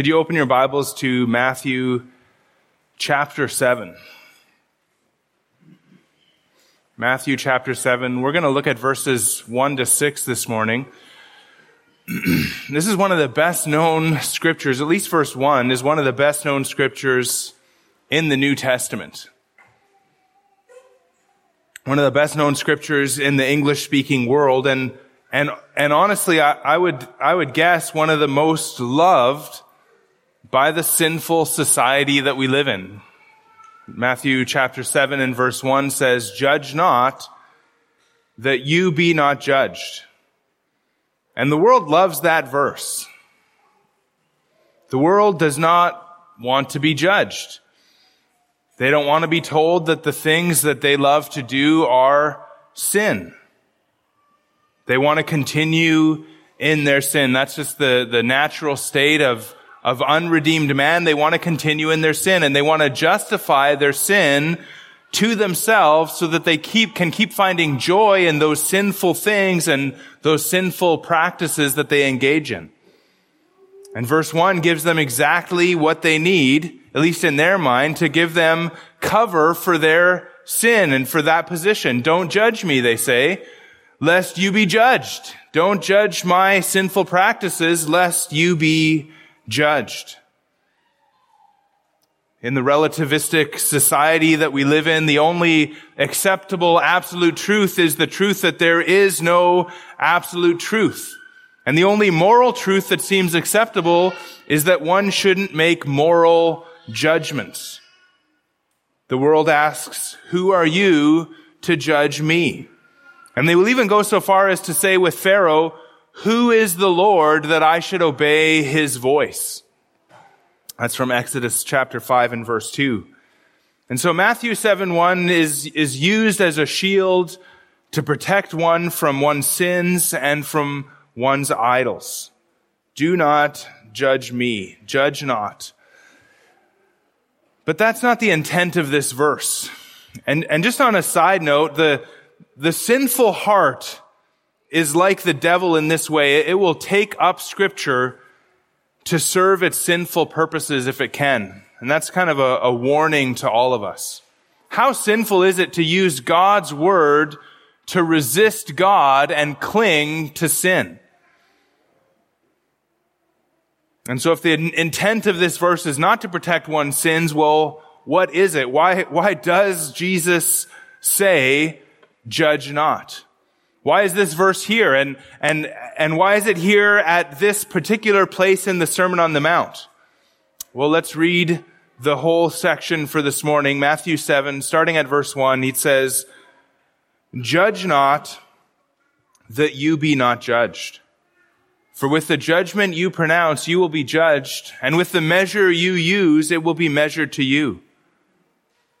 Could you open your Bibles to Matthew chapter 7? Matthew chapter 7. We're going to look at verses 1 to 6 this morning. this is one of the best known scriptures, at least verse 1 is one of the best known scriptures in the New Testament. One of the best known scriptures in the English speaking world and and and honestly I, I would I would guess one of the most loved by the sinful society that we live in. Matthew chapter 7 and verse 1 says, Judge not that you be not judged. And the world loves that verse. The world does not want to be judged. They don't want to be told that the things that they love to do are sin. They want to continue in their sin. That's just the, the natural state of of unredeemed man. They want to continue in their sin and they want to justify their sin to themselves so that they keep, can keep finding joy in those sinful things and those sinful practices that they engage in. And verse one gives them exactly what they need, at least in their mind, to give them cover for their sin and for that position. Don't judge me, they say, lest you be judged. Don't judge my sinful practices, lest you be judged. In the relativistic society that we live in, the only acceptable absolute truth is the truth that there is no absolute truth. And the only moral truth that seems acceptable is that one shouldn't make moral judgments. The world asks, who are you to judge me? And they will even go so far as to say with Pharaoh, who is the Lord that I should obey his voice? That's from Exodus chapter 5 and verse 2. And so Matthew 7 1 is, is used as a shield to protect one from one's sins and from one's idols. Do not judge me. Judge not. But that's not the intent of this verse. And, and just on a side note, the, the sinful heart is like the devil in this way. It will take up scripture to serve its sinful purposes if it can. And that's kind of a, a, warning to all of us. How sinful is it to use God's word to resist God and cling to sin? And so if the intent of this verse is not to protect one's sins, well, what is it? Why, why does Jesus say, judge not? Why is this verse here? And, and, and why is it here at this particular place in the Sermon on the Mount? Well, let's read the whole section for this morning. Matthew 7, starting at verse 1, he says, Judge not that you be not judged. For with the judgment you pronounce, you will be judged, and with the measure you use, it will be measured to you.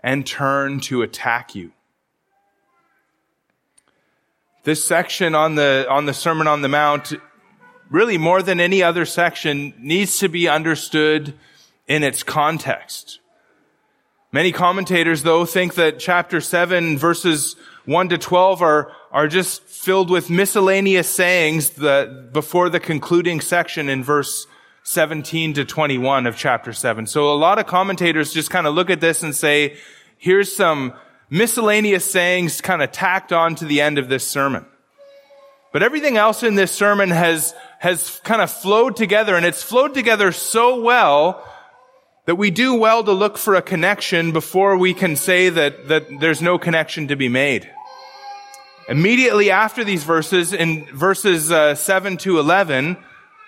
and turn to attack you. This section on the, on the Sermon on the Mount, really more than any other section, needs to be understood in its context. Many commentators, though, think that chapter 7 verses 1 to 12 are, are just filled with miscellaneous sayings that before the concluding section in verse 17 to 21 of chapter 7. So a lot of commentators just kind of look at this and say, here's some miscellaneous sayings kind of tacked on to the end of this sermon. But everything else in this sermon has, has kind of flowed together and it's flowed together so well that we do well to look for a connection before we can say that, that there's no connection to be made. Immediately after these verses, in verses uh, 7 to 11,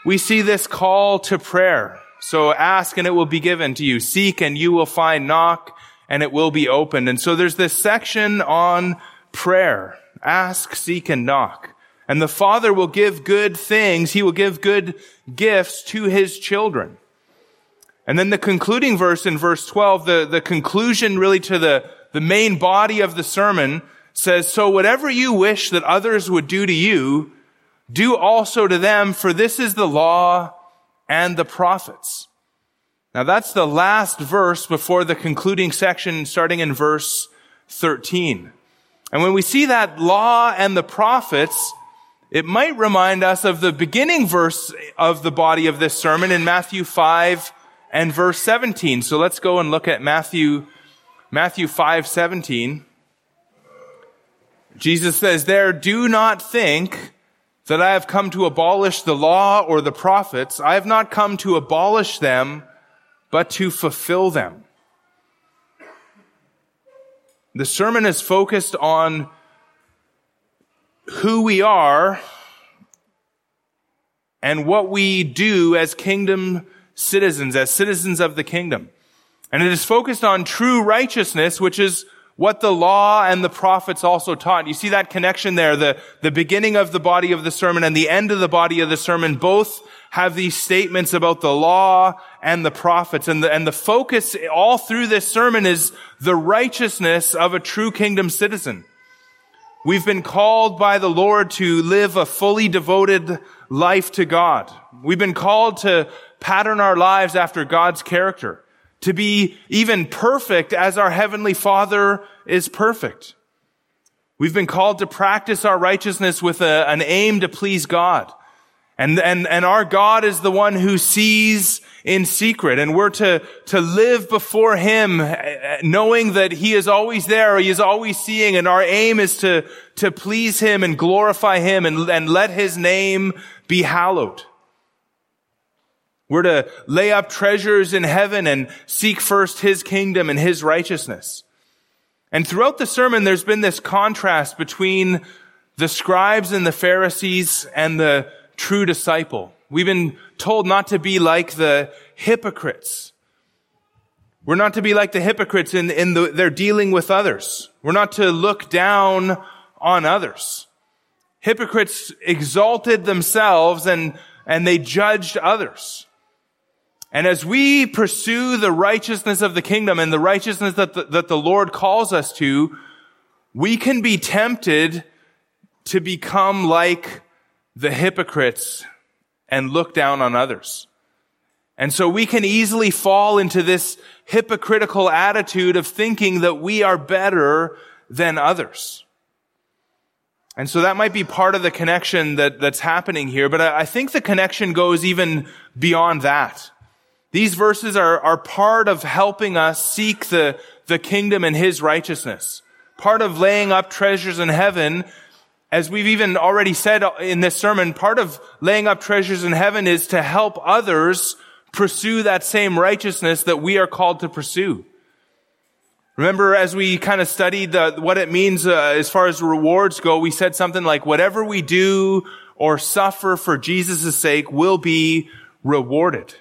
we see this call to prayer. So ask and it will be given to you. Seek and you will find. Knock and it will be opened. And so there's this section on prayer. Ask, seek, and knock. And the Father will give good things. He will give good gifts to His children. And then the concluding verse in verse 12, the, the conclusion really to the, the main body of the sermon says, So whatever you wish that others would do to you, do also to them, for this is the law and the prophets. Now that's the last verse before the concluding section starting in verse 13. And when we see that law and the prophets, it might remind us of the beginning verse of the body of this sermon in Matthew 5 and verse 17. So let's go and look at Matthew, Matthew 5, 17. Jesus says there, do not think that I have come to abolish the law or the prophets. I have not come to abolish them, but to fulfill them. The sermon is focused on who we are and what we do as kingdom citizens, as citizens of the kingdom. And it is focused on true righteousness, which is what the law and the prophets also taught. You see that connection there. The, the beginning of the body of the sermon and the end of the body of the sermon both have these statements about the law and the prophets. And the, and the focus all through this sermon is the righteousness of a true kingdom citizen. We've been called by the Lord to live a fully devoted life to God. We've been called to pattern our lives after God's character, to be even perfect as our Heavenly Father is perfect. We've been called to practice our righteousness with a, an aim to please God. And, and, and our God is the one who sees in secret. And we're to, to live before Him eh, eh, knowing that He is always there, He is always seeing. And our aim is to, to please Him and glorify Him and, and let His name be hallowed. We're to lay up treasures in heaven and seek first His kingdom and His righteousness. And throughout the sermon, there's been this contrast between the scribes and the Pharisees and the true disciple. We've been told not to be like the hypocrites. We're not to be like the hypocrites in, in the, their dealing with others. We're not to look down on others. Hypocrites exalted themselves and, and they judged others. And as we pursue the righteousness of the kingdom and the righteousness that the, that the Lord calls us to, we can be tempted to become like the hypocrites and look down on others. And so we can easily fall into this hypocritical attitude of thinking that we are better than others. And so that might be part of the connection that, that's happening here, but I, I think the connection goes even beyond that. These verses are, are part of helping us seek the, the kingdom and his righteousness. Part of laying up treasures in heaven as we've even already said in this sermon, part of laying up treasures in heaven is to help others pursue that same righteousness that we are called to pursue. Remember, as we kind of studied the, what it means uh, as far as rewards go, we said something like, whatever we do or suffer for Jesus' sake will be rewarded.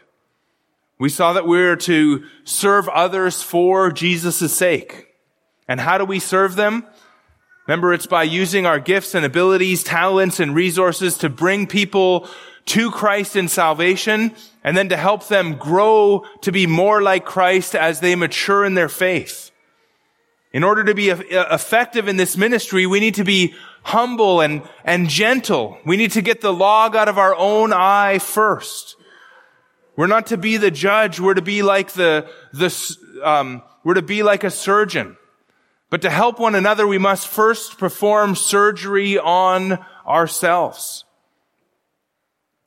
We saw that we're to serve others for Jesus' sake. And how do we serve them? Remember, it's by using our gifts and abilities, talents and resources to bring people to Christ in salvation and then to help them grow to be more like Christ as they mature in their faith. In order to be effective in this ministry, we need to be humble and, and gentle. We need to get the log out of our own eye first. We're not to be the judge. We're to be like the, the, um, we're to be like a surgeon. But to help one another, we must first perform surgery on ourselves.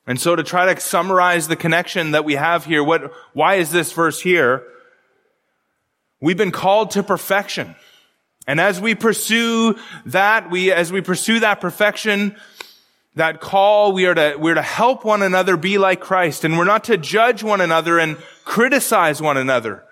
And so to try to summarize the connection that we have here, what, why is this verse here? We've been called to perfection. And as we pursue that, we, as we pursue that perfection, that call, we are to, we're to help one another be like Christ. And we're not to judge one another and criticize one another.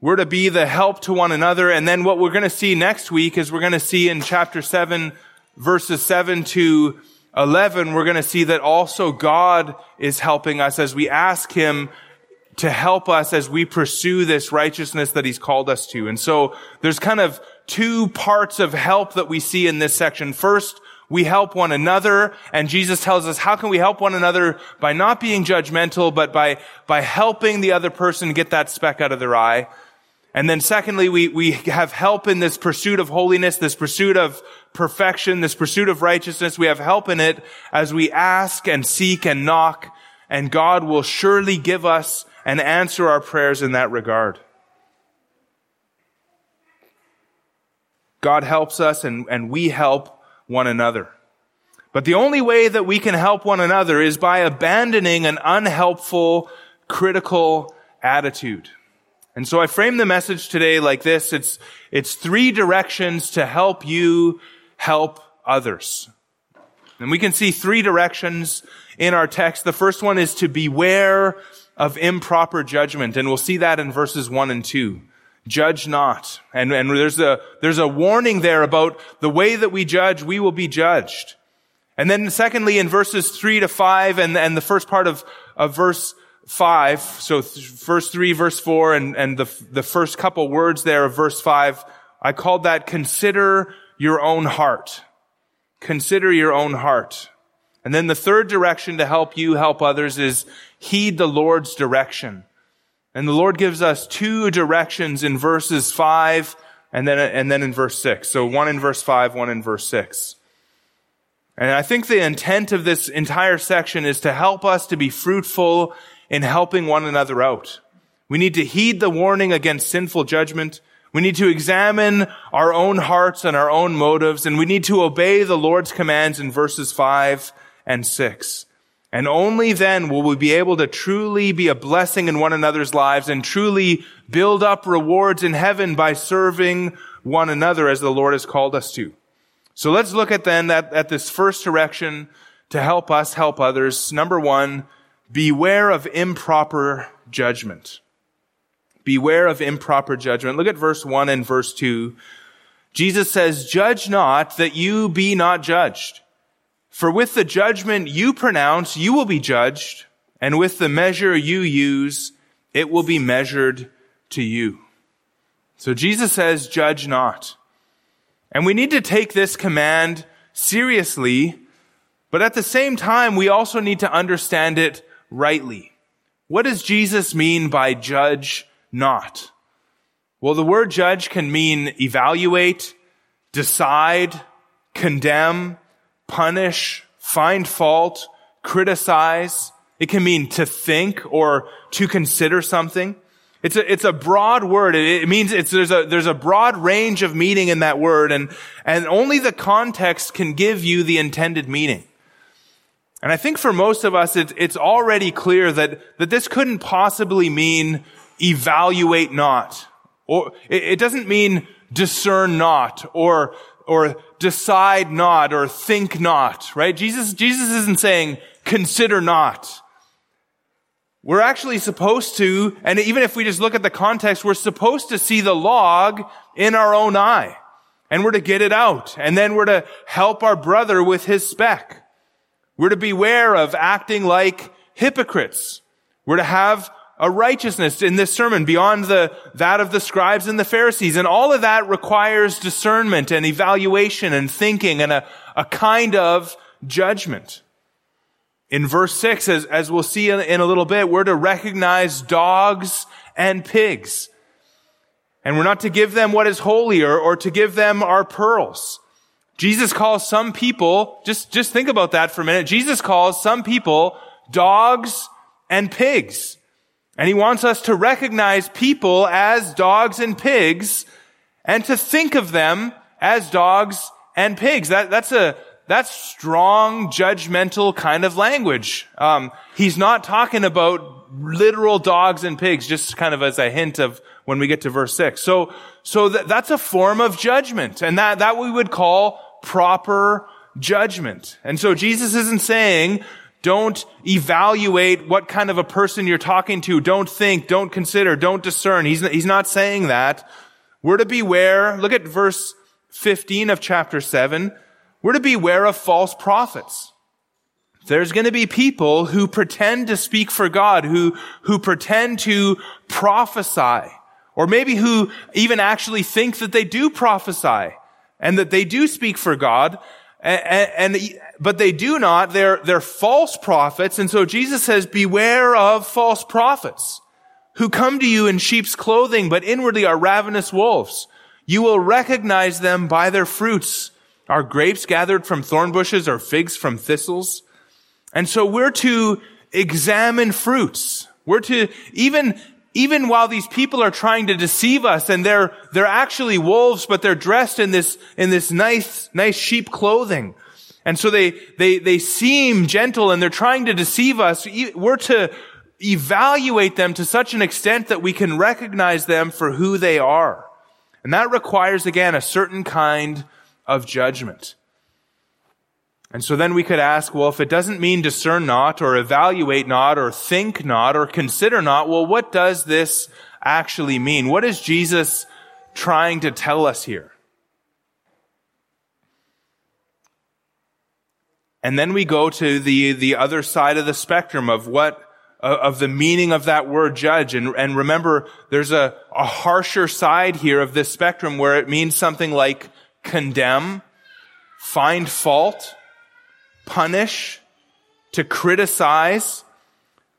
We're to be the help to one another. And then what we're going to see next week is we're going to see in chapter 7, verses 7 to 11, we're going to see that also God is helping us as we ask Him to help us as we pursue this righteousness that He's called us to. And so there's kind of two parts of help that we see in this section. First, we help one another. And Jesus tells us, how can we help one another? By not being judgmental, but by, by helping the other person get that speck out of their eye. And then secondly, we, we have help in this pursuit of holiness, this pursuit of perfection, this pursuit of righteousness. We have help in it as we ask and seek and knock, and God will surely give us and answer our prayers in that regard. God helps us and, and we help one another. But the only way that we can help one another is by abandoning an unhelpful, critical attitude. And so I frame the message today like this. It's, it's three directions to help you help others. And we can see three directions in our text. The first one is to beware of improper judgment. And we'll see that in verses one and two. Judge not. And, and there's a, there's a warning there about the way that we judge, we will be judged. And then secondly, in verses three to five and, and the first part of, of verse 5, so verse 3, verse 4, and, and the, the first couple words there of verse 5, I called that consider your own heart. Consider your own heart. And then the third direction to help you help others is heed the Lord's direction. And the Lord gives us two directions in verses 5 and then, and then in verse 6. So one in verse 5, one in verse 6. And I think the intent of this entire section is to help us to be fruitful in helping one another out. We need to heed the warning against sinful judgment. We need to examine our own hearts and our own motives, and we need to obey the Lord's commands in verses 5 and 6. And only then will we be able to truly be a blessing in one another's lives and truly build up rewards in heaven by serving one another as the Lord has called us to. So let's look at then at, at this first direction to help us help others. Number one, Beware of improper judgment. Beware of improper judgment. Look at verse 1 and verse 2. Jesus says, Judge not that you be not judged. For with the judgment you pronounce, you will be judged, and with the measure you use, it will be measured to you. So Jesus says, Judge not. And we need to take this command seriously, but at the same time, we also need to understand it rightly. What does Jesus mean by judge not? Well, the word judge can mean evaluate, decide, condemn, punish, find fault, criticize. It can mean to think or to consider something. It's a, it's a broad word. It, means it's, there's a, there's a broad range of meaning in that word and, and only the context can give you the intended meaning. And I think for most of us, it, it's already clear that, that this couldn't possibly mean evaluate not. Or it, it doesn't mean discern not or, or decide not or think not, right? Jesus, Jesus isn't saying consider not. We're actually supposed to, and even if we just look at the context, we're supposed to see the log in our own eye. And we're to get it out. And then we're to help our brother with his speck. We're to beware of acting like hypocrites. We're to have a righteousness in this sermon beyond the, that of the scribes and the Pharisees. And all of that requires discernment and evaluation and thinking and a, a kind of judgment. In verse six, as, as we'll see in, in a little bit, we're to recognize dogs and pigs. And we're not to give them what is holier or, or to give them our pearls. Jesus calls some people, just, just think about that for a minute. Jesus calls some people dogs and pigs. And he wants us to recognize people as dogs and pigs and to think of them as dogs and pigs. That, that's a, that's strong, judgmental kind of language. Um, he's not talking about literal dogs and pigs, just kind of as a hint of when we get to verse six. So, so th- that's a form of judgment, and that that we would call proper judgment. And so Jesus isn't saying, don't evaluate what kind of a person you're talking to. Don't think, don't consider, don't discern. He's, he's not saying that. We're to beware. Look at verse 15 of chapter 7. We're to beware of false prophets. There's going to be people who pretend to speak for God, who, who pretend to prophesy, or maybe who even actually think that they do prophesy and that they do speak for God. and, and, but they do not. They're, they're false prophets. And so Jesus says, beware of false prophets who come to you in sheep's clothing, but inwardly are ravenous wolves. You will recognize them by their fruits. Are grapes gathered from thorn bushes or figs from thistles? And so we're to examine fruits. We're to, even, even while these people are trying to deceive us and they're, they're actually wolves, but they're dressed in this, in this nice, nice sheep clothing. And so they, they, they seem gentle and they're trying to deceive us. We're to evaluate them to such an extent that we can recognize them for who they are. And that requires, again, a certain kind of judgment. And so then we could ask, well, if it doesn't mean discern not, or evaluate not, or think not, or consider not, well, what does this actually mean? What is Jesus trying to tell us here? And then we go to the, the other side of the spectrum of what uh, of the meaning of that word judge. And, and remember, there's a, a harsher side here of this spectrum where it means something like condemn, find fault, punish, to criticize,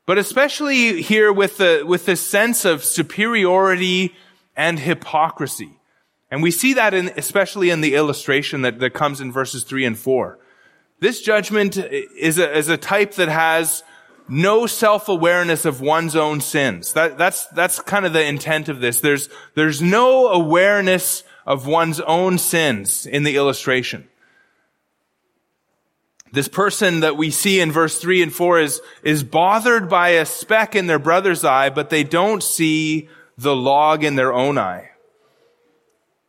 but especially here with the, with the sense of superiority and hypocrisy. And we see that in, especially in the illustration that, that comes in verses three and four. This judgment is a, is a type that has no self-awareness of one's own sins. That, that's, that's kind of the intent of this. There's, there's no awareness of one's own sins in the illustration. This person that we see in verse 3 and 4 is, is bothered by a speck in their brother's eye, but they don't see the log in their own eye.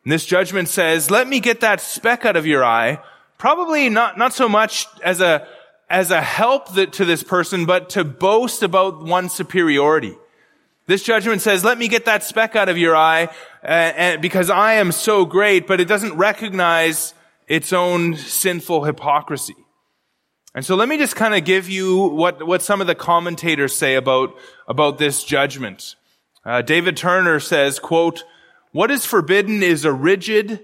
And this judgment says, let me get that speck out of your eye. Probably not, not so much as a, as a help that, to this person, but to boast about one's superiority. This judgment says, let me get that speck out of your eye, uh, because I am so great, but it doesn't recognize its own sinful hypocrisy. And so let me just kind of give you what, what some of the commentators say about, about this judgment. Uh, David Turner says, quote, what is forbidden is a rigid,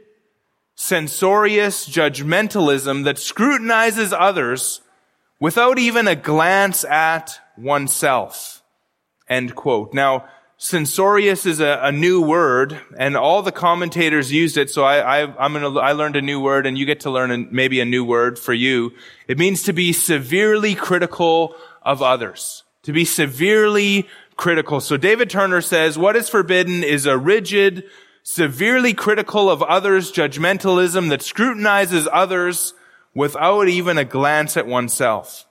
censorious judgmentalism that scrutinizes others without even a glance at oneself. End quote. Now, censorious is a, a, new word, and all the commentators used it. So I, I, am gonna, I learned a new word, and you get to learn a, maybe a new word for you. It means to be severely critical of others. To be severely critical. So David Turner says, what is forbidden is a rigid, severely critical of others judgmentalism that scrutinizes others without even a glance at oneself.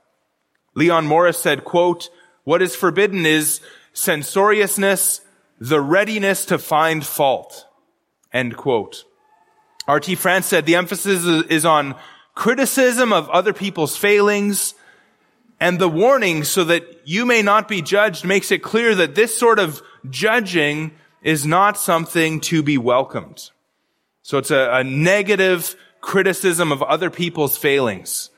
Leon Morris said, quote, what is forbidden is censoriousness, the readiness to find fault. End quote. R.T. France said the emphasis is on criticism of other people's failings and the warning so that you may not be judged makes it clear that this sort of judging is not something to be welcomed. So it's a, a negative criticism of other people's failings.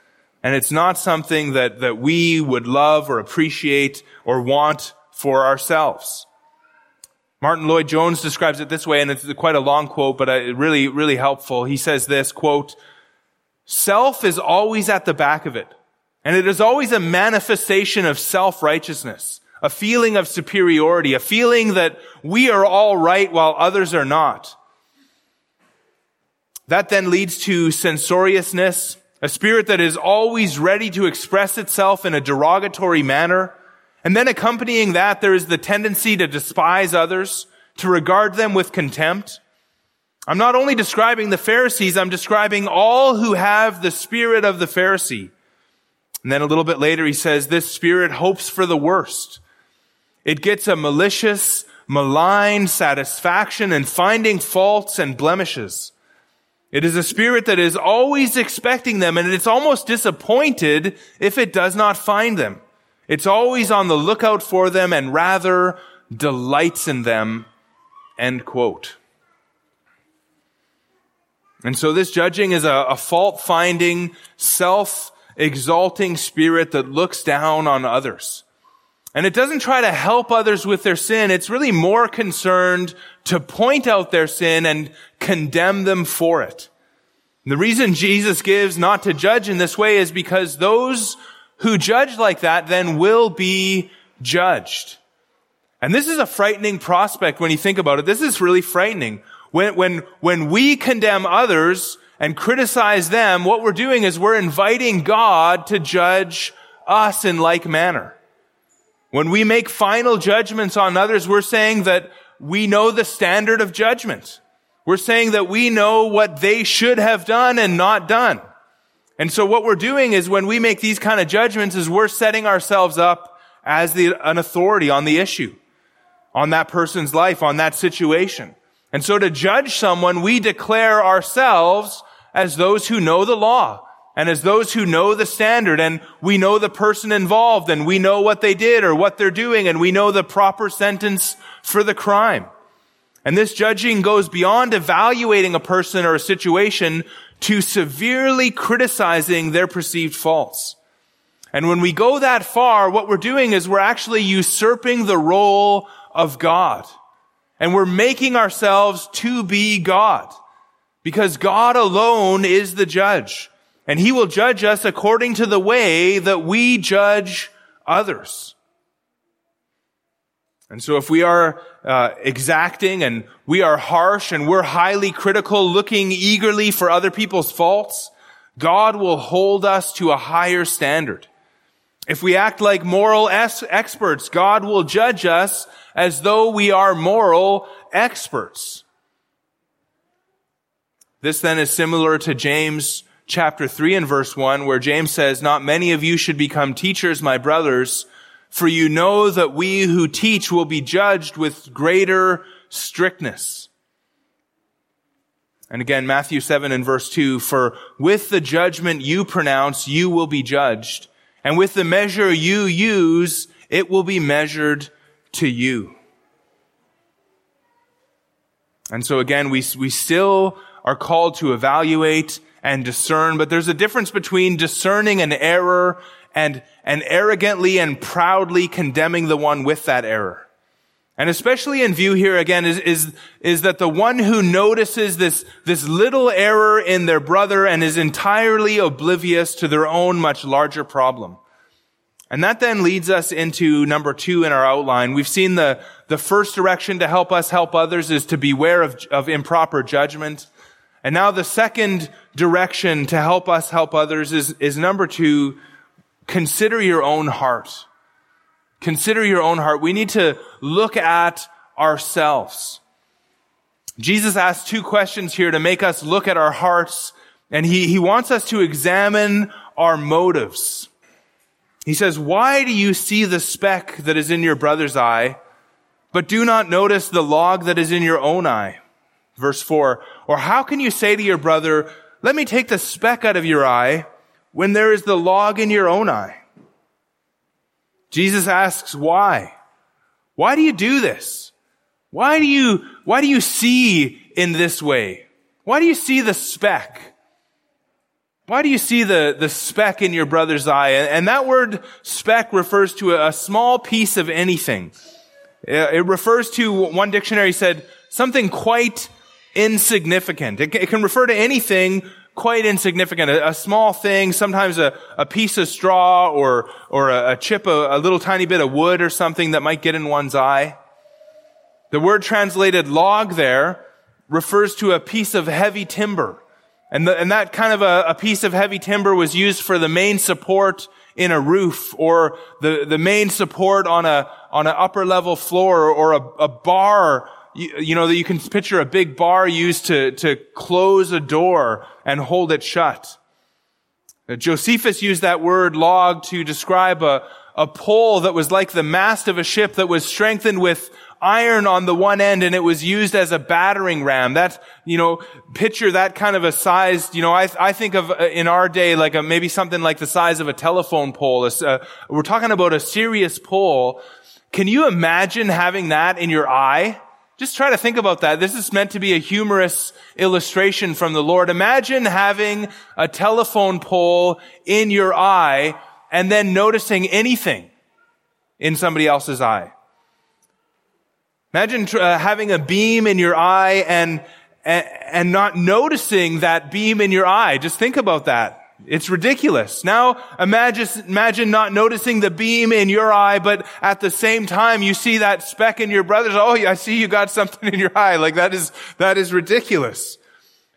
And it's not something that, that we would love or appreciate or want for ourselves. Martyn Lloyd-Jones describes it this way, and it's quite a long quote, but uh, really, really helpful. He says this, quote, self is always at the back of it. And it is always a manifestation of self-righteousness, a feeling of superiority, a feeling that we are all right while others are not. That then leads to censoriousness, a spirit that is always ready to express itself in a derogatory manner. And then accompanying that, there is the tendency to despise others, to regard them with contempt. I'm not only describing the Pharisees, I'm describing all who have the spirit of the Pharisee. And then a little bit later, he says, this spirit hopes for the worst. It gets a malicious, malign satisfaction in finding faults and blemishes. It is a spirit that is always expecting them and it's almost disappointed if it does not find them. It's always on the lookout for them and rather delights in them. End quote. And so this judging is a, a fault finding, self exalting spirit that looks down on others. And it doesn't try to help others with their sin. It's really more concerned to point out their sin and condemn them for it. And the reason Jesus gives not to judge in this way is because those who judge like that then will be judged. And this is a frightening prospect when you think about it. This is really frightening. When, when, when we condemn others and criticize them, what we're doing is we're inviting God to judge us in like manner. When we make final judgments on others, we're saying that we know the standard of judgment. We're saying that we know what they should have done and not done. And so what we're doing is when we make these kind of judgments is we're setting ourselves up as the, an authority on the issue, on that person's life, on that situation. And so to judge someone, we declare ourselves as those who know the law and as those who know the standard and we know the person involved and we know what they did or what they're doing and we know the proper sentence for the crime. And this judging goes beyond evaluating a person or a situation to severely criticizing their perceived faults. And when we go that far, what we're doing is we're actually usurping the role of God. And we're making ourselves to be God. Because God alone is the judge. And He will judge us according to the way that we judge others. And so if we are uh, exacting and we are harsh and we're highly critical, looking eagerly for other people's faults, God will hold us to a higher standard. If we act like moral es- experts, God will judge us as though we are moral experts. This then is similar to James chapter 3 and verse 1, where James says, Not many of you should become teachers, my brothers, for you know that we who teach will be judged with greater strictness. And again, Matthew 7 and verse 2, for with the judgment you pronounce, you will be judged. And with the measure you use, it will be measured to you. And so again, we, we still are called to evaluate and discern, but there's a difference between discerning an error and, and arrogantly and proudly condemning the one with that error. And especially in view here again is, is, is that the one who notices this, this little error in their brother and is entirely oblivious to their own much larger problem. And that then leads us into number two in our outline. We've seen the, the first direction to help us help others is to beware of, of improper judgment. And now the second direction to help us help others is, is number two, consider your own heart. Consider your own heart. We need to look at ourselves. Jesus asks two questions here to make us look at our hearts, and he, he wants us to examine our motives. He says, why do you see the speck that is in your brother's eye, but do not notice the log that is in your own eye? Verse four, or how can you say to your brother, let me take the speck out of your eye, when there is the log in your own eye? Jesus asks, why? Why do you do this? Why do you, why do you see in this way? Why do you see the speck? Why do you see the, the speck in your brother's eye? And that word speck refers to a, small piece of anything. It refers to, one dictionary said, something quite insignificant. It, can refer to anything quite insignificant, a, a small thing, sometimes a, a, piece of straw or, or a, a chip, a, a little tiny bit of wood or something that might get in one's eye. The word translated log there refers to a piece of heavy timber. And, the, and that kind of a, a, piece of heavy timber was used for the main support in a roof or the, the main support on a, on an upper level floor or a, a bar you, you know, that you can picture a big bar used to, to close a door and hold it shut. Uh, Josephus used that word log to describe a, a pole that was like the mast of a ship that was strengthened with iron on the one end and it was used as a battering ram. That, you know, picture that kind of a size, you know, I, I think of uh, in our day like a, maybe something like the size of a telephone pole. Uh, we're talking about a serious pole. Can you imagine having that in your eye? Just try to think about that. This is meant to be a humorous illustration from the Lord. Imagine having a telephone pole in your eye and then noticing anything in somebody else's eye. Imagine uh, having a beam in your eye and and, and not noticing that beam in your eye. Just think about that. It's ridiculous. Now imagine, imagine not noticing the beam in your eye, but at the same time you see that speck in your brother's. Oh, I see you got something in your eye. Like that is, that is ridiculous.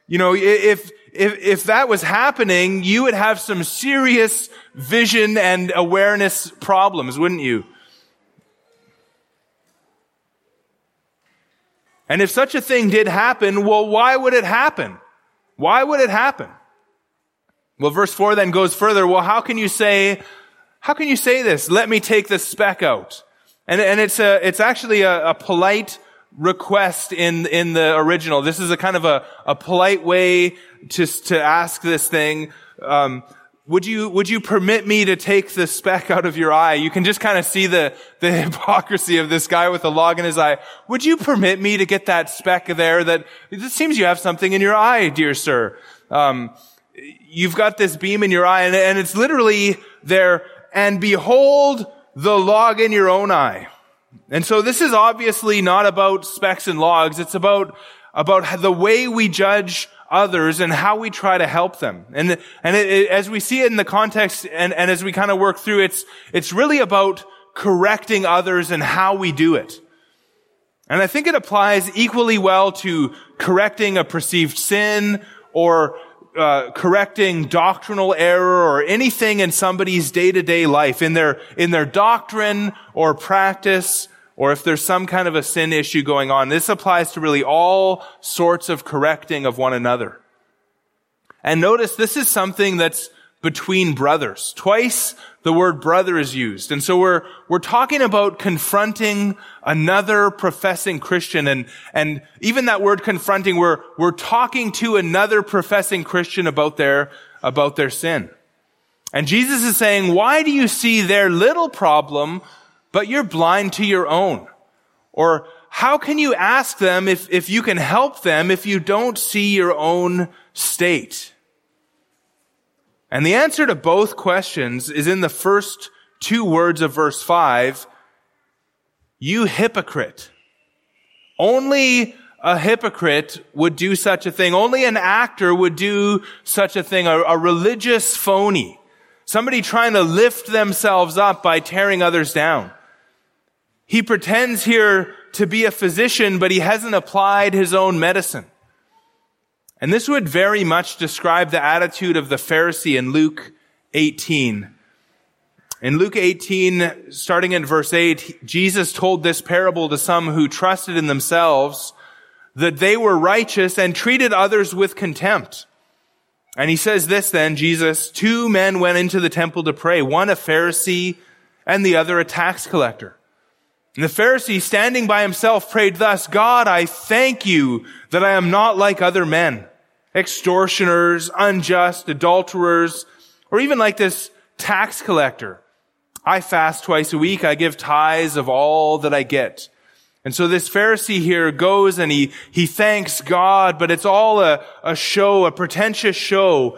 You know, if, if, if that was happening, you would have some serious vision and awareness problems, wouldn't you? And if such a thing did happen, well, why would it happen? Why would it happen? Well, verse 4 then goes further. Well, how can you say, how can you say this? Let me take the speck out. And, and it's a, it's actually a, a polite request in, in the original. This is a kind of a, a polite way to, to ask this thing. Um, would you, would you permit me to take the speck out of your eye? You can just kind of see the, the hypocrisy of this guy with a log in his eye. Would you permit me to get that speck there that, it seems you have something in your eye, dear sir. Um, you've got this beam in your eye and, and it's literally there, and behold the log in your own eye. And so this is obviously not about specks and logs. It's about, about the way we judge others and how we try to help them. And, and it, it, as we see it in the context and, and as we kind of work through, it's, it's really about correcting others and how we do it. And I think it applies equally well to correcting a perceived sin or uh, correcting doctrinal error or anything in somebody's day-to-day life, in their, in their doctrine or practice, or if there's some kind of a sin issue going on. This applies to really all sorts of correcting of one another. And notice this is something that's between brothers. Twice the word brother is used. And so we're, we're talking about confronting another professing Christian. And, and even that word confronting, we're, we're talking to another professing Christian about their, about their sin. And Jesus is saying, why do you see their little problem, but you're blind to your own? Or how can you ask them if, if you can help them if you don't see your own state? And the answer to both questions is in the first two words of verse 5. You hypocrite. Only a hypocrite would do such a thing. Only an actor would do such a thing. A, a religious phony. Somebody trying to lift themselves up by tearing others down. He pretends here to be a physician, but he hasn't applied his own medicine. And this would very much describe the attitude of the Pharisee in Luke 18. In Luke 18, starting in verse 8, Jesus told this parable to some who trusted in themselves that they were righteous and treated others with contempt. And he says this then, Jesus, two men went into the temple to pray, one a Pharisee and the other a tax collector. And the Pharisee, standing by himself, prayed thus, God, I thank you that I am not like other men extortioners, unjust, adulterers, or even like this tax collector. I fast twice a week. I give tithes of all that I get. And so this Pharisee here goes and he, he thanks God, but it's all a, a show, a pretentious show,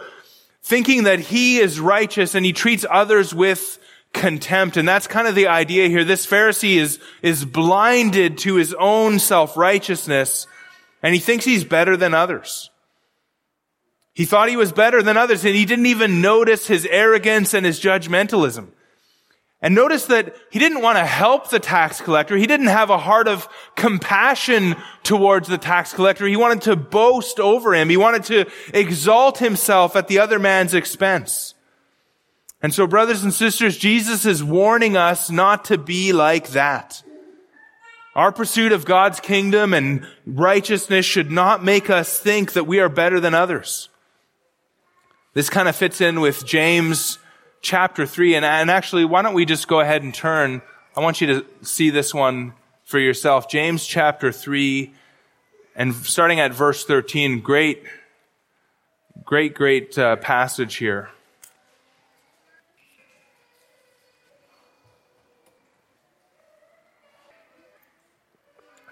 thinking that he is righteous and he treats others with contempt. And that's kind of the idea here. This Pharisee is, is blinded to his own self-righteousness and he thinks he's better than others. He thought he was better than others and he didn't even notice his arrogance and his judgmentalism. And notice that he didn't want to help the tax collector. He didn't have a heart of compassion towards the tax collector. He wanted to boast over him. He wanted to exalt himself at the other man's expense. And so brothers and sisters, Jesus is warning us not to be like that. Our pursuit of God's kingdom and righteousness should not make us think that we are better than others. This kind of fits in with James chapter 3. And, and actually, why don't we just go ahead and turn? I want you to see this one for yourself. James chapter 3 and starting at verse 13. Great, great, great uh, passage here.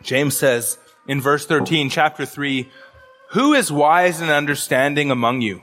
James says in verse 13, chapter 3, Who is wise and understanding among you?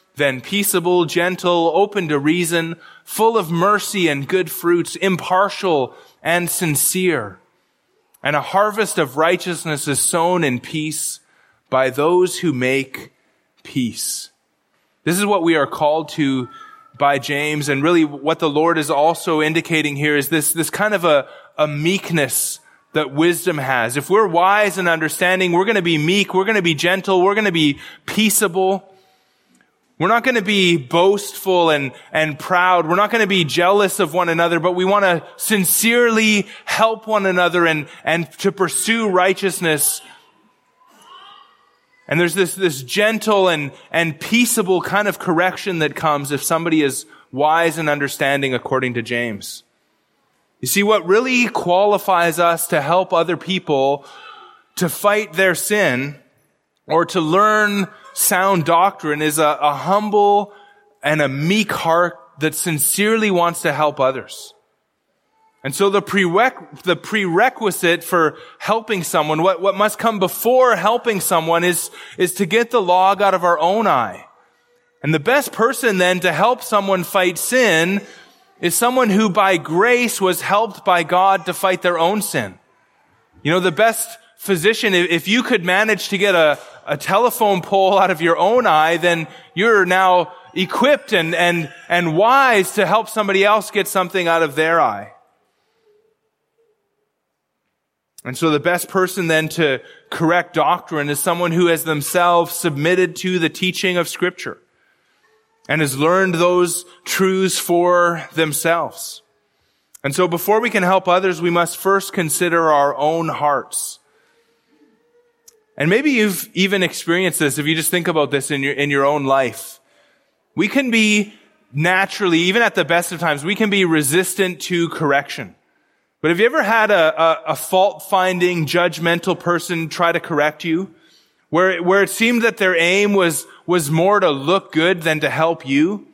then peaceable, gentle, open to reason, full of mercy and good fruits, impartial and sincere. And a harvest of righteousness is sown in peace by those who make peace. This is what we are called to by James. And really what the Lord is also indicating here is this, this kind of a, a meekness that wisdom has. If we're wise and understanding, we're going to be meek, we're going to be gentle, we're going to be peaceable. We're not going to be boastful and, and proud. We're not going to be jealous of one another, but we want to sincerely help one another and, and to pursue righteousness. And there's this, this gentle and, and peaceable kind of correction that comes if somebody is wise and understanding according to James. You see, what really qualifies us to help other people to fight their sin or to learn sound doctrine is a, a humble and a meek heart that sincerely wants to help others. And so the, prereq- the prerequisite for helping someone, what, what must come before helping someone is, is to get the log out of our own eye. And the best person then to help someone fight sin is someone who by grace was helped by God to fight their own sin. You know, the best physician, if you could manage to get a, a telephone pole out of your own eye, then you're now equipped and, and, and wise to help somebody else get something out of their eye. And so the best person then to correct doctrine is someone who has themselves submitted to the teaching of scripture and has learned those truths for themselves. And so before we can help others, we must first consider our own hearts. And maybe you've even experienced this if you just think about this in your, in your own life. We can be naturally, even at the best of times, we can be resistant to correction. But have you ever had a, a, a fault finding, judgmental person try to correct you? Where, where it seemed that their aim was, was more to look good than to help you?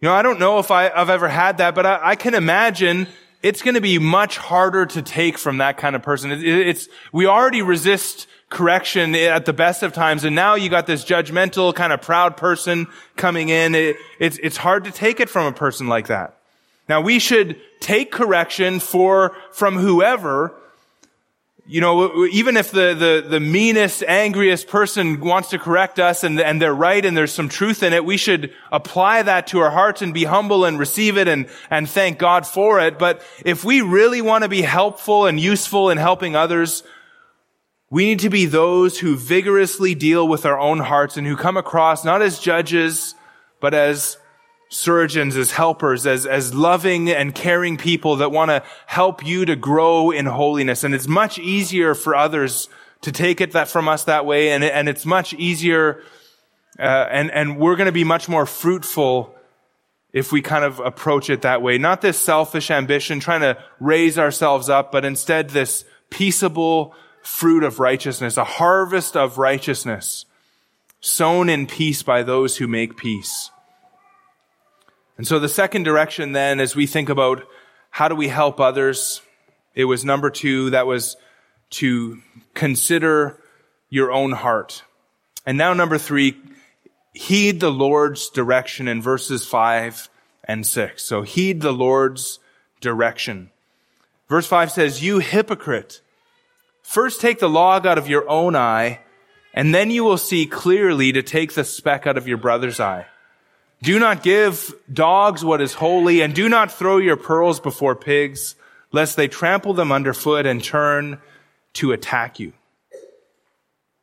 You know, I don't know if I, have ever had that, but I, I can imagine it's going to be much harder to take from that kind of person. It, it's, we already resist correction at the best of times, and now you got this judgmental, kind of proud person coming in. It, it's, it's hard to take it from a person like that. Now we should take correction for, from whoever, you know, even if the, the, the meanest, angriest person wants to correct us and, and they're right and there's some truth in it, we should apply that to our hearts and be humble and receive it and, and thank God for it. But if we really want to be helpful and useful in helping others, we need to be those who vigorously deal with our own hearts and who come across not as judges, but as surgeons, as helpers, as, as loving and caring people that want to help you to grow in holiness. And it's much easier for others to take it that from us that way. And, and it's much easier, uh, and, and we're going to be much more fruitful if we kind of approach it that way. Not this selfish ambition, trying to raise ourselves up, but instead this peaceable fruit of righteousness, a harvest of righteousness sown in peace by those who make peace. And so the second direction then, as we think about how do we help others, it was number two, that was to consider your own heart. And now number three, heed the Lord's direction in verses five and six. So heed the Lord's direction. Verse five says, you hypocrite, first take the log out of your own eye, and then you will see clearly to take the speck out of your brother's eye. Do not give dogs what is holy, and do not throw your pearls before pigs, lest they trample them underfoot and turn to attack you.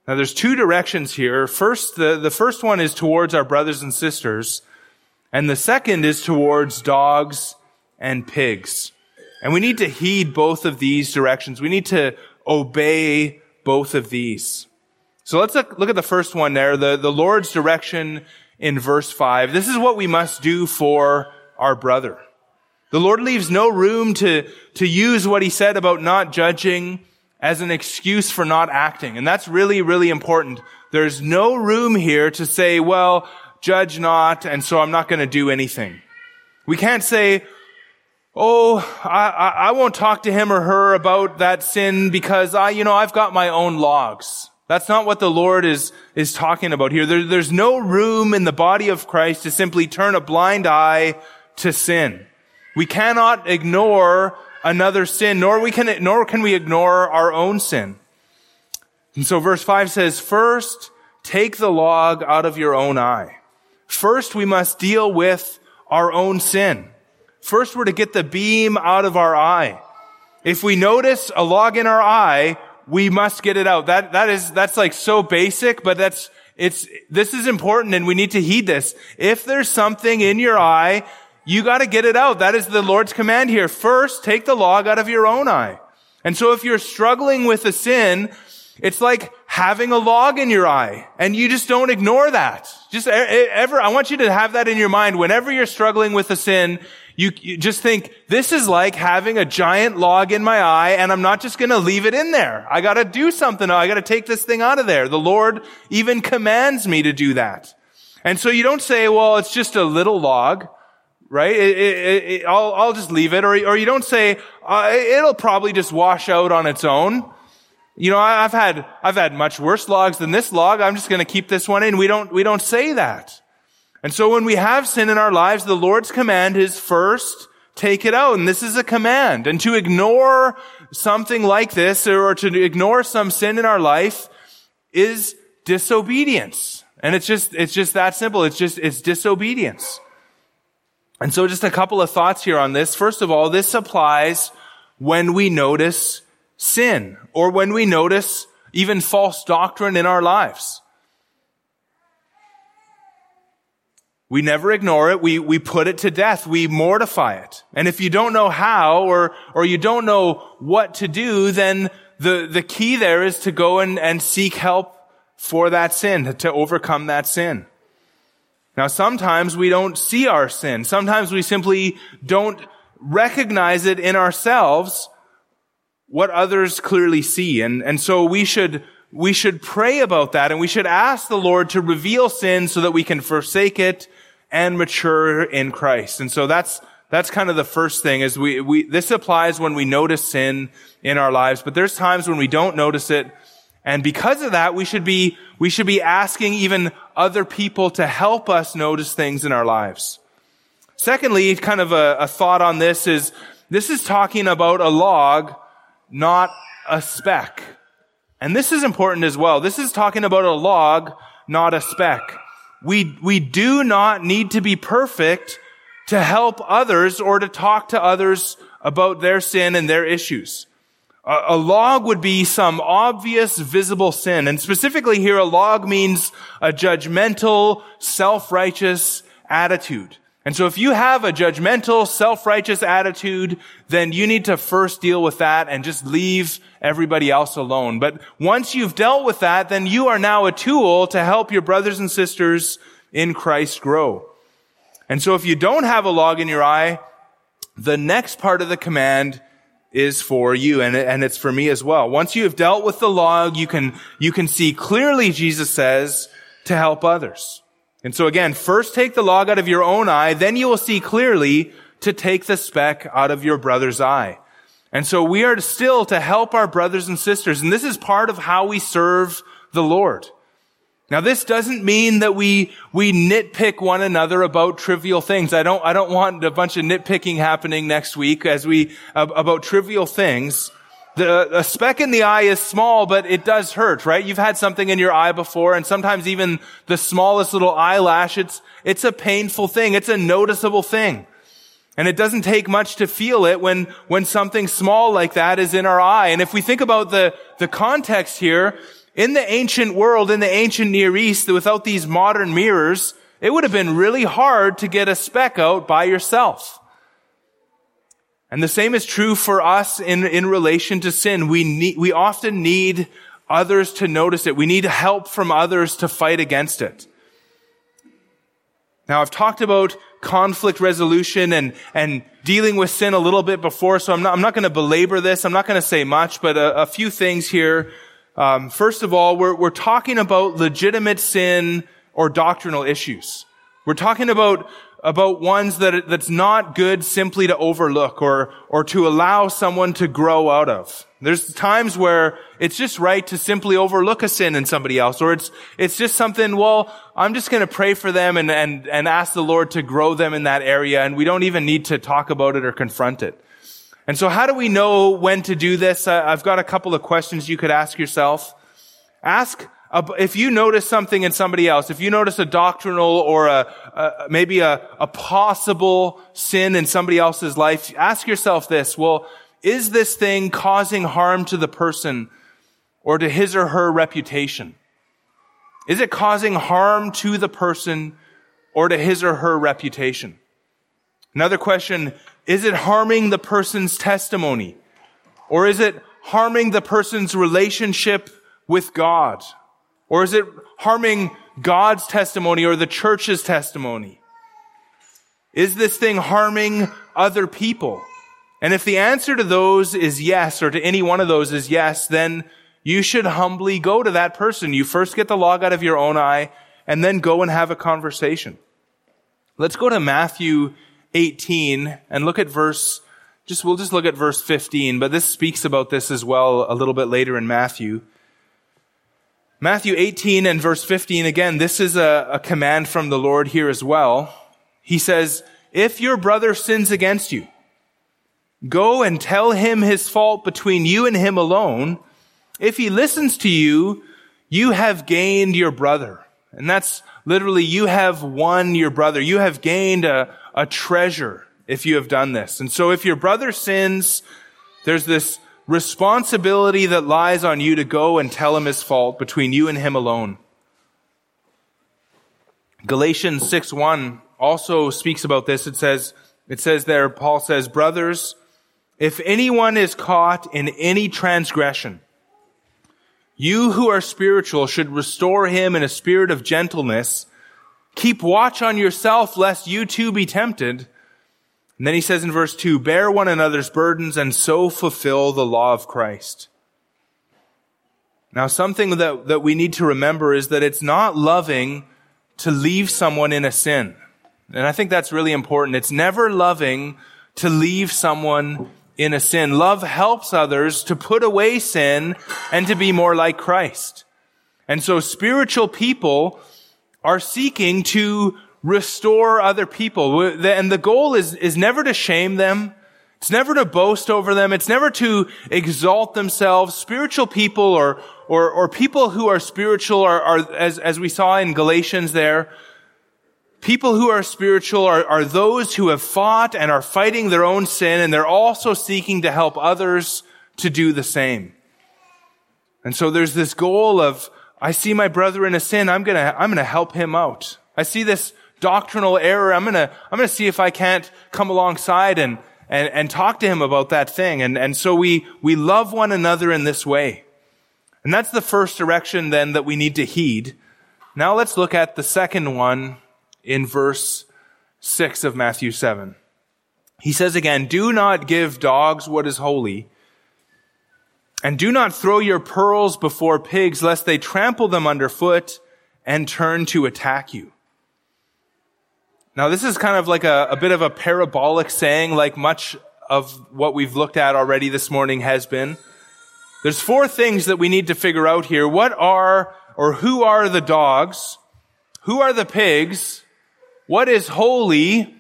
Now there's two directions here. First, the, the first one is towards our brothers and sisters, and the second is towards dogs and pigs. And we need to heed both of these directions. We need to obey both of these. So let's look, at the first one there. The, the Lord's direction in verse 5. This is what we must do for our brother. The Lord leaves no room to, to use what he said about not judging as an excuse for not acting. And that's really, really important. There's no room here to say, well, judge not, and so I'm not going to do anything. We can't say, oh, I, I, I, won't talk to him or her about that sin because I, you know, I've got my own logs. That's not what the Lord is, is talking about here. There, there's no room in the body of Christ to simply turn a blind eye to sin. We cannot ignore another sin, nor we can, nor can we ignore our own sin. And so verse five says, first, take the log out of your own eye. First, we must deal with our own sin. First, we're to get the beam out of our eye. If we notice a log in our eye, we must get it out. That, that is, that's like so basic, but that's, it's, this is important and we need to heed this. If there's something in your eye you got to get it out. That is the Lord's command here. First, take the log out of your own eye. And so if you're struggling with a sin, it's like having a log in your eye and you just don't ignore that. Just ever, I want you to have that in your mind. Whenever you're struggling with a sin, you, you just think, this is like having a giant log in my eye and I'm not just going to leave it in there. I got to do something. I got to take this thing out of there. The Lord even commands me to do that. And so you don't say, well, it's just a little log right? It, it, it, I'll, I'll just leave it. Or, or you don't say, uh, it'll probably just wash out on its own. You know, I've had, I've had much worse logs than this log. I'm just going to keep this one in. We don't, we don't say that. And so when we have sin in our lives, the Lord's command is first, take it out. And this is a command. And to ignore something like this or to ignore some sin in our life is disobedience. And it's just, it's just that simple. It's just, it's disobedience. And so just a couple of thoughts here on this. First of all, this applies when we notice sin or when we notice even false doctrine in our lives. We never ignore it. We, we put it to death. We mortify it. And if you don't know how or, or you don't know what to do, then the, the key there is to go and, and seek help for that sin, to overcome that sin. Now, sometimes we don't see our sin. Sometimes we simply don't recognize it in ourselves what others clearly see. And, and so we should, we should pray about that and we should ask the Lord to reveal sin so that we can forsake it and mature in Christ. And so that's, that's kind of the first thing is we, we, this applies when we notice sin in our lives, but there's times when we don't notice it and because of that, we should be, we should be asking even other people to help us notice things in our lives. Secondly, kind of a, a thought on this is, this is talking about a log, not a speck. And this is important as well. This is talking about a log, not a speck. We, we do not need to be perfect to help others or to talk to others about their sin and their issues. A log would be some obvious visible sin. And specifically here, a log means a judgmental, self-righteous attitude. And so if you have a judgmental, self-righteous attitude, then you need to first deal with that and just leave everybody else alone. But once you've dealt with that, then you are now a tool to help your brothers and sisters in Christ grow. And so if you don't have a log in your eye, the next part of the command is for you and, and it's for me as well. Once you have dealt with the log, you can, you can see clearly, Jesus says, to help others. And so again, first take the log out of your own eye, then you will see clearly to take the speck out of your brother's eye. And so we are still to help our brothers and sisters. And this is part of how we serve the Lord. Now this doesn't mean that we, we nitpick one another about trivial things. I don't, I don't want a bunch of nitpicking happening next week as we, about trivial things. The, a speck in the eye is small, but it does hurt, right? You've had something in your eye before, and sometimes even the smallest little eyelash, it's, it's a painful thing. It's a noticeable thing. And it doesn't take much to feel it when, when something small like that is in our eye. And if we think about the, the context here, in the ancient world, in the ancient Near East, without these modern mirrors, it would have been really hard to get a speck out by yourself. And the same is true for us in, in relation to sin. We need, we often need others to notice it. We need help from others to fight against it. Now I've talked about conflict resolution and, and dealing with sin a little bit before, so I'm not, I'm not going to belabor this. I'm not going to say much, but a, a few things here. Um, first of all, we're, we're talking about legitimate sin or doctrinal issues. We're talking about about ones that that's not good simply to overlook or or to allow someone to grow out of. There's times where it's just right to simply overlook a sin in somebody else, or it's it's just something. Well, I'm just going to pray for them and and and ask the Lord to grow them in that area, and we don't even need to talk about it or confront it. And so, how do we know when to do this? I've got a couple of questions you could ask yourself. Ask if you notice something in somebody else, if you notice a doctrinal or a, a maybe a, a possible sin in somebody else's life, ask yourself this, well, is this thing causing harm to the person or to his or her reputation? Is it causing harm to the person or to his or her reputation? Another question, is it harming the person's testimony? Or is it harming the person's relationship with God? Or is it harming God's testimony or the church's testimony? Is this thing harming other people? And if the answer to those is yes, or to any one of those is yes, then you should humbly go to that person. You first get the log out of your own eye and then go and have a conversation. Let's go to Matthew 18 and look at verse, just, we'll just look at verse 15, but this speaks about this as well a little bit later in Matthew. Matthew 18 and verse 15, again, this is a, a command from the Lord here as well. He says, if your brother sins against you, go and tell him his fault between you and him alone. If he listens to you, you have gained your brother. And that's literally, you have won your brother. You have gained a, a treasure if you have done this. And so if your brother sins, there's this responsibility that lies on you to go and tell him his fault between you and him alone. Galatians 6 1 also speaks about this. It says, it says there, Paul says, brothers, if anyone is caught in any transgression, you who are spiritual should restore him in a spirit of gentleness. Keep watch on yourself lest you too be tempted. And then he says in verse 2, bear one another's burdens and so fulfill the law of Christ. Now, something that, that we need to remember is that it's not loving to leave someone in a sin. And I think that's really important. It's never loving to leave someone in a sin. Love helps others to put away sin and to be more like Christ. And so spiritual people are seeking to restore other people. And the goal is, is never to shame them. It's never to boast over them. It's never to exalt themselves. Spiritual people or, or, or people who are spiritual are, are as, as we saw in Galatians there, people who are spiritual are, are those who have fought and are fighting their own sin and they're also seeking to help others to do the same. And so there's this goal of, I see my brother in a sin, I'm gonna, I'm gonna help him out. I see this doctrinal error. I'm gonna, I'm gonna see if I can't come alongside and, and, and talk to him about that thing. And, and so we, we love one another in this way. And that's the first direction then that we need to heed. Now let's look at the second one in verse six of Matthew seven. He says again, do not give dogs what is holy. And do not throw your pearls before pigs, lest they trample them underfoot and turn to attack you. Now, this is kind of like a, a bit of a parabolic saying, like much of what we've looked at already this morning has been. There's four things that we need to figure out here. What are, or who are the dogs? Who are the pigs? What is holy?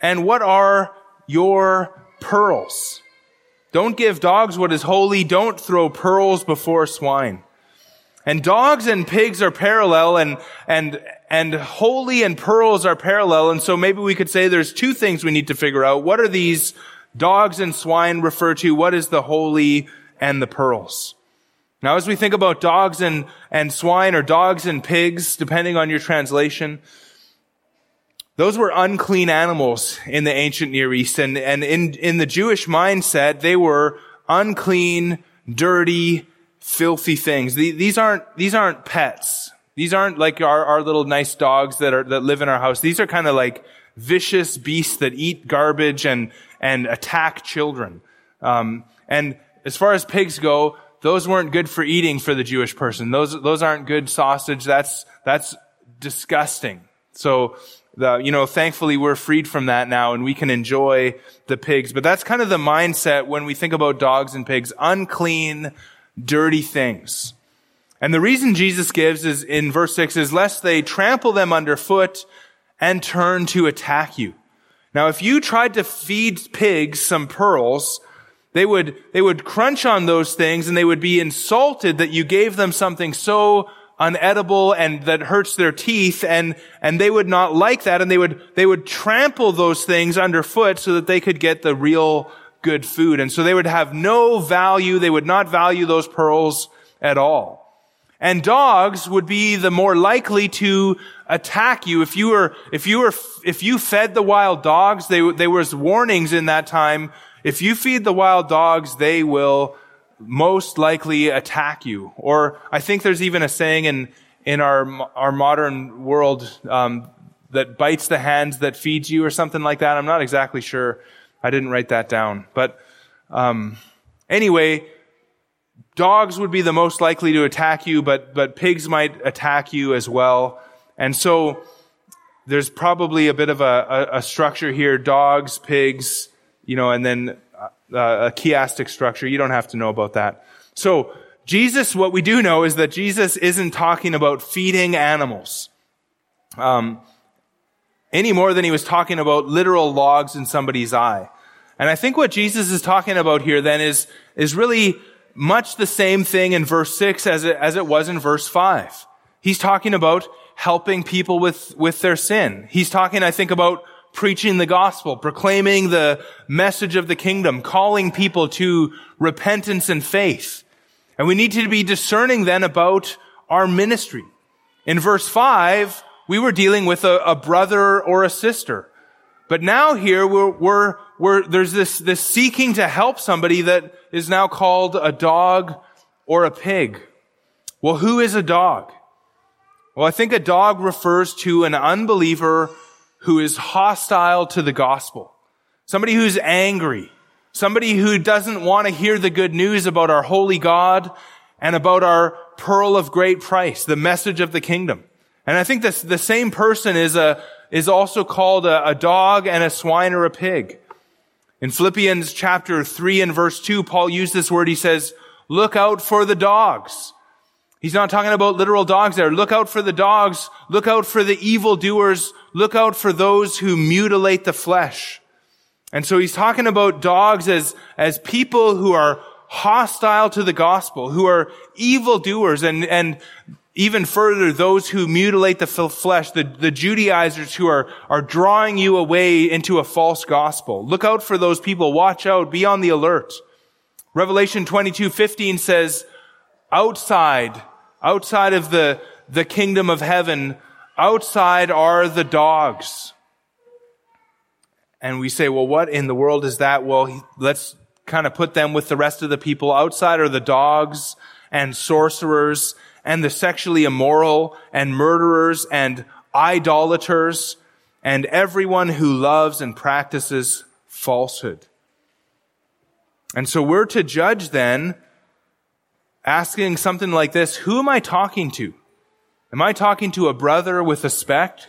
And what are your pearls? Don't give dogs what is holy. Don't throw pearls before swine. And dogs and pigs are parallel and, and, and holy and pearls are parallel. And so maybe we could say there's two things we need to figure out. What are these dogs and swine refer to? What is the holy and the pearls? Now, as we think about dogs and, and swine or dogs and pigs, depending on your translation, those were unclean animals in the ancient Near East. And, and in, in the Jewish mindset, they were unclean, dirty, filthy things. These aren't, these aren't pets. These aren't like our, our little nice dogs that are, that live in our house. These are kind of like vicious beasts that eat garbage and, and attack children. Um, and as far as pigs go, those weren't good for eating for the Jewish person. Those, those aren't good sausage. That's, that's disgusting. So, the, you know, thankfully we're freed from that now and we can enjoy the pigs. But that's kind of the mindset when we think about dogs and pigs. Unclean, dirty things. And the reason Jesus gives is in verse 6 is lest they trample them underfoot and turn to attack you. Now, if you tried to feed pigs some pearls, they would, they would crunch on those things and they would be insulted that you gave them something so unedible and that hurts their teeth and, and they would not like that and they would, they would trample those things underfoot so that they could get the real good food. And so they would have no value. They would not value those pearls at all. And dogs would be the more likely to attack you. If you were, if you were, if you fed the wild dogs, they, there was warnings in that time. If you feed the wild dogs, they will most likely attack you. Or I think there's even a saying in, in our, our modern world, um, that bites the hands that feeds you or something like that. I'm not exactly sure. I didn't write that down. But, um, anyway, dogs would be the most likely to attack you, but, but pigs might attack you as well. And so, there's probably a bit of a, a, a structure here. Dogs, pigs, you know, and then uh, a chiastic structure. You don't have to know about that. So, Jesus, what we do know is that Jesus isn't talking about feeding animals. Um, any more than he was talking about literal logs in somebody's eye. And I think what Jesus is talking about here then is, is really much the same thing in verse 6 as it, as it was in verse 5. He's talking about helping people with, with their sin. He's talking, I think, about preaching the gospel, proclaiming the message of the kingdom, calling people to repentance and faith. And we need to be discerning then about our ministry. In verse 5, we were dealing with a, a brother or a sister. But now here we're, we're, we're, there's this, this seeking to help somebody that is now called a dog or a pig. Well, who is a dog? Well, I think a dog refers to an unbeliever who is hostile to the gospel. Somebody who's angry. Somebody who doesn't want to hear the good news about our holy God and about our pearl of great price, the message of the kingdom. And I think this, the same person is a, is also called a, a dog and a swine or a pig. In Philippians chapter 3 and verse 2, Paul used this word. He says, look out for the dogs. He's not talking about literal dogs there. Look out for the dogs. Look out for the evildoers. Look out for those who mutilate the flesh. And so he's talking about dogs as, as people who are hostile to the gospel, who are evildoers and, and even further, those who mutilate the flesh, the, the Judaizers who are, are drawing you away into a false gospel. Look out for those people. Watch out. Be on the alert. Revelation 22, 15 says, outside Outside of the, the kingdom of heaven, outside are the dogs. And we say, well, what in the world is that? Well, let's kind of put them with the rest of the people. Outside are the dogs and sorcerers and the sexually immoral and murderers and idolaters and everyone who loves and practices falsehood. And so we're to judge then asking something like this, who am I talking to? Am I talking to a brother with a speck?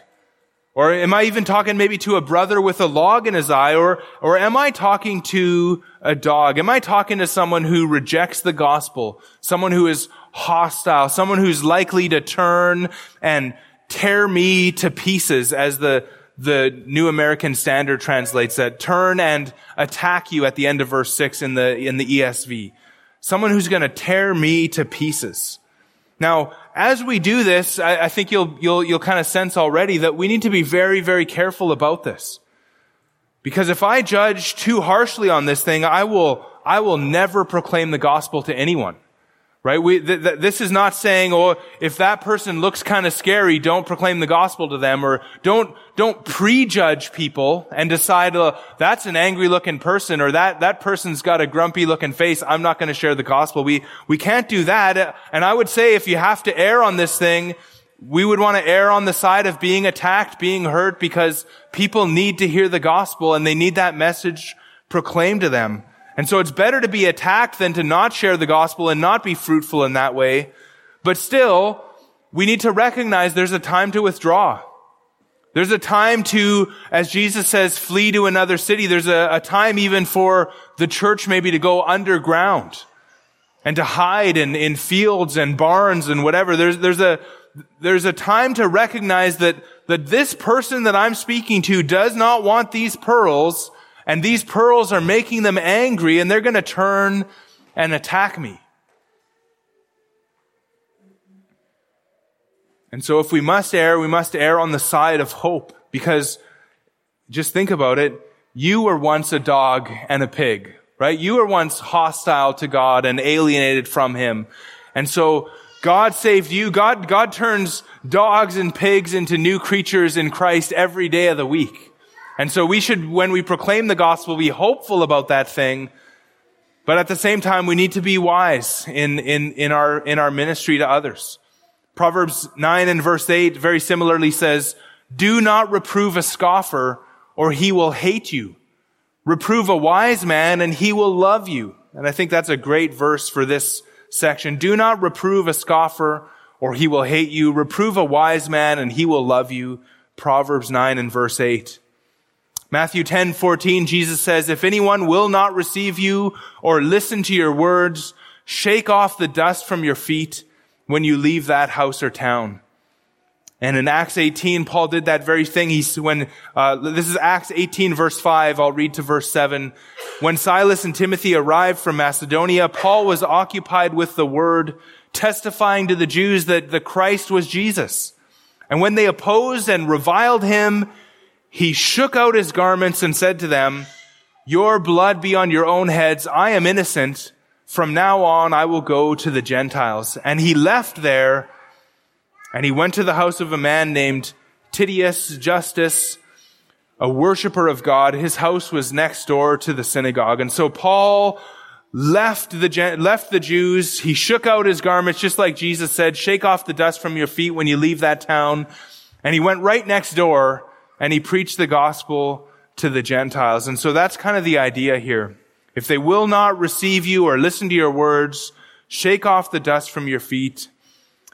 Or am I even talking maybe to a brother with a log in his eye? Or, or am I talking to a dog? Am I talking to someone who rejects the gospel? Someone who is hostile? Someone who's likely to turn and tear me to pieces as the, the New American Standard translates that. Turn and attack you at the end of verse six in the, in the ESV. Someone who's going to tear me to pieces. Now, as we do this, I, I think you'll, you'll, you'll kind of sense already that we need to be very, very careful about this. Because if I judge too harshly on this thing, I will, I will never proclaim the gospel to anyone. Right? We, th- th- this is not saying, oh, if that person looks kind of scary, don't proclaim the gospel to them, or don't, don't prejudge people and decide, oh, that's an angry looking person, or that, that person's got a grumpy looking face, I'm not going to share the gospel. We, we can't do that. And I would say if you have to err on this thing, we would want to err on the side of being attacked, being hurt because people need to hear the gospel and they need that message proclaimed to them. And so it's better to be attacked than to not share the gospel and not be fruitful in that way. But still, we need to recognize there's a time to withdraw. There's a time to, as Jesus says, flee to another city. There's a, a time even for the church maybe to go underground and to hide in, in fields and barns and whatever. There's, there's a, there's a time to recognize that, that this person that I'm speaking to does not want these pearls and these pearls are making them angry and they're going to turn and attack me. And so if we must err, we must err on the side of hope because just think about it. You were once a dog and a pig, right? You were once hostile to God and alienated from Him. And so God saved you. God, God turns dogs and pigs into new creatures in Christ every day of the week. And so we should, when we proclaim the gospel, be hopeful about that thing. But at the same time, we need to be wise in, in, in our, in our ministry to others. Proverbs 9 and verse 8 very similarly says, do not reprove a scoffer or he will hate you. Reprove a wise man and he will love you. And I think that's a great verse for this section. Do not reprove a scoffer or he will hate you. Reprove a wise man and he will love you. Proverbs 9 and verse 8. Matthew 10, 14, Jesus says, if anyone will not receive you or listen to your words, shake off the dust from your feet when you leave that house or town. And in Acts 18, Paul did that very thing. He's when uh, this is Acts 18, verse 5. I'll read to verse 7. When Silas and Timothy arrived from Macedonia, Paul was occupied with the word, testifying to the Jews that the Christ was Jesus. And when they opposed and reviled him, he shook out his garments and said to them, Your blood be on your own heads. I am innocent. From now on, I will go to the Gentiles. And he left there and he went to the house of a man named Titius Justus, a worshiper of God. His house was next door to the synagogue. And so Paul left the, left the Jews. He shook out his garments, just like Jesus said, shake off the dust from your feet when you leave that town. And he went right next door and he preached the gospel to the Gentiles. And so that's kind of the idea here. If they will not receive you or listen to your words, shake off the dust from your feet.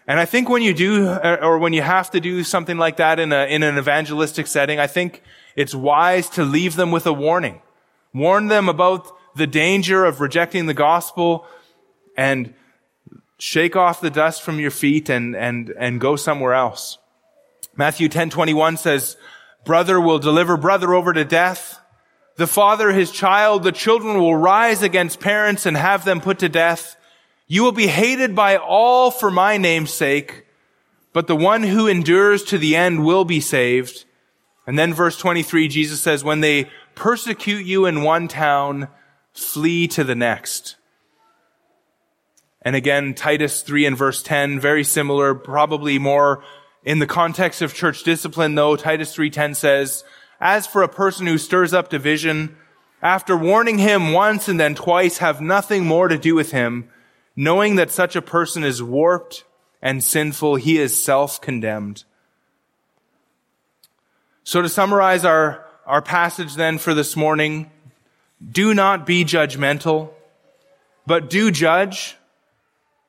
And I think when you do, or when you have to do something like that in a, in an evangelistic setting, I think it's wise to leave them with a warning. Warn them about the danger of rejecting the gospel and shake off the dust from your feet and, and, and go somewhere else. Matthew 10:21 says, "Brother will deliver brother over to death, the father his child, the children will rise against parents and have them put to death. You will be hated by all for my name's sake, but the one who endures to the end will be saved. And then verse 23, Jesus says, when they persecute you in one town, flee to the next. And again, Titus 3 and verse 10, very similar, probably more in the context of church discipline though. Titus 3.10 says, as for a person who stirs up division, after warning him once and then twice, have nothing more to do with him, knowing that such a person is warped and sinful, he is self-condemned. So to summarize our, our passage then for this morning, do not be judgmental, but do judge,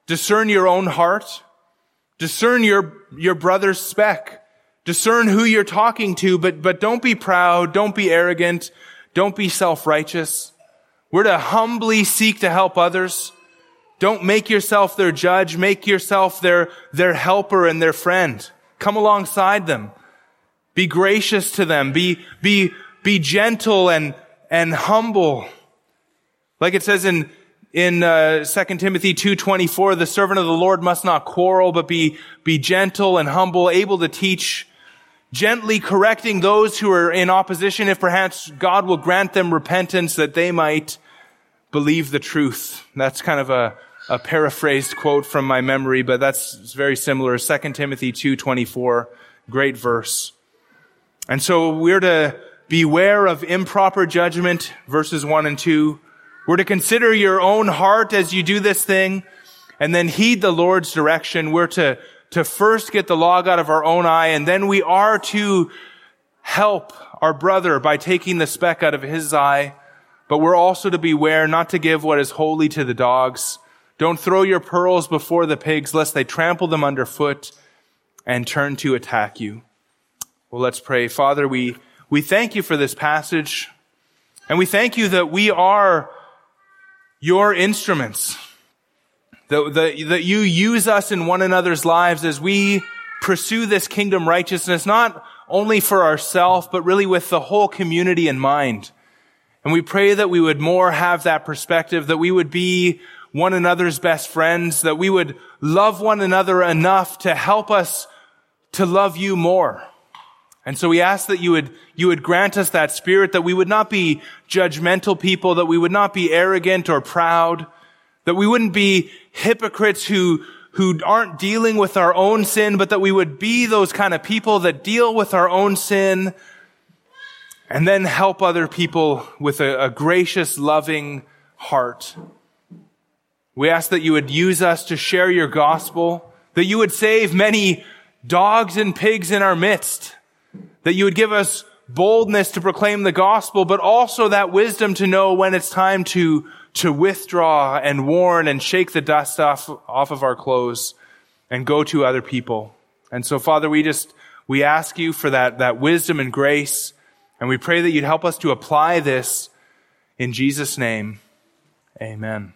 discern your own heart, discern your, your brother's speck, Discern who you're talking to, but, but don't be proud. Don't be arrogant. Don't be self-righteous. We're to humbly seek to help others. Don't make yourself their judge. Make yourself their, their helper and their friend. Come alongside them. Be gracious to them. Be, be, be gentle and, and humble. Like it says in, in uh, 2 Timothy 2.24, the servant of the Lord must not quarrel, but be, be gentle and humble, able to teach gently correcting those who are in opposition, if perhaps God will grant them repentance that they might believe the truth. That's kind of a, a paraphrased quote from my memory, but that's very similar. 2 Timothy 2.24, great verse. And so we're to beware of improper judgment, verses 1 and 2. We're to consider your own heart as you do this thing, and then heed the Lord's direction. We're to to first get the log out of our own eye, and then we are to help our brother by taking the speck out of his eye. But we're also to beware not to give what is holy to the dogs. Don't throw your pearls before the pigs, lest they trample them underfoot and turn to attack you. Well, let's pray. Father, we, we thank you for this passage, and we thank you that we are your instruments. That, that, that you use us in one another's lives as we pursue this kingdom righteousness, not only for ourselves, but really with the whole community in mind. And we pray that we would more have that perspective, that we would be one another's best friends, that we would love one another enough to help us to love you more. And so we ask that you would, you would grant us that spirit, that we would not be judgmental people, that we would not be arrogant or proud, that we wouldn't be hypocrites who, who aren't dealing with our own sin, but that we would be those kind of people that deal with our own sin and then help other people with a, a gracious, loving heart. We ask that you would use us to share your gospel, that you would save many dogs and pigs in our midst, that you would give us boldness to proclaim the gospel, but also that wisdom to know when it's time to, to withdraw and warn and shake the dust off, off of our clothes and go to other people. And so, Father, we just, we ask you for that, that wisdom and grace, and we pray that you'd help us to apply this in Jesus' name. Amen.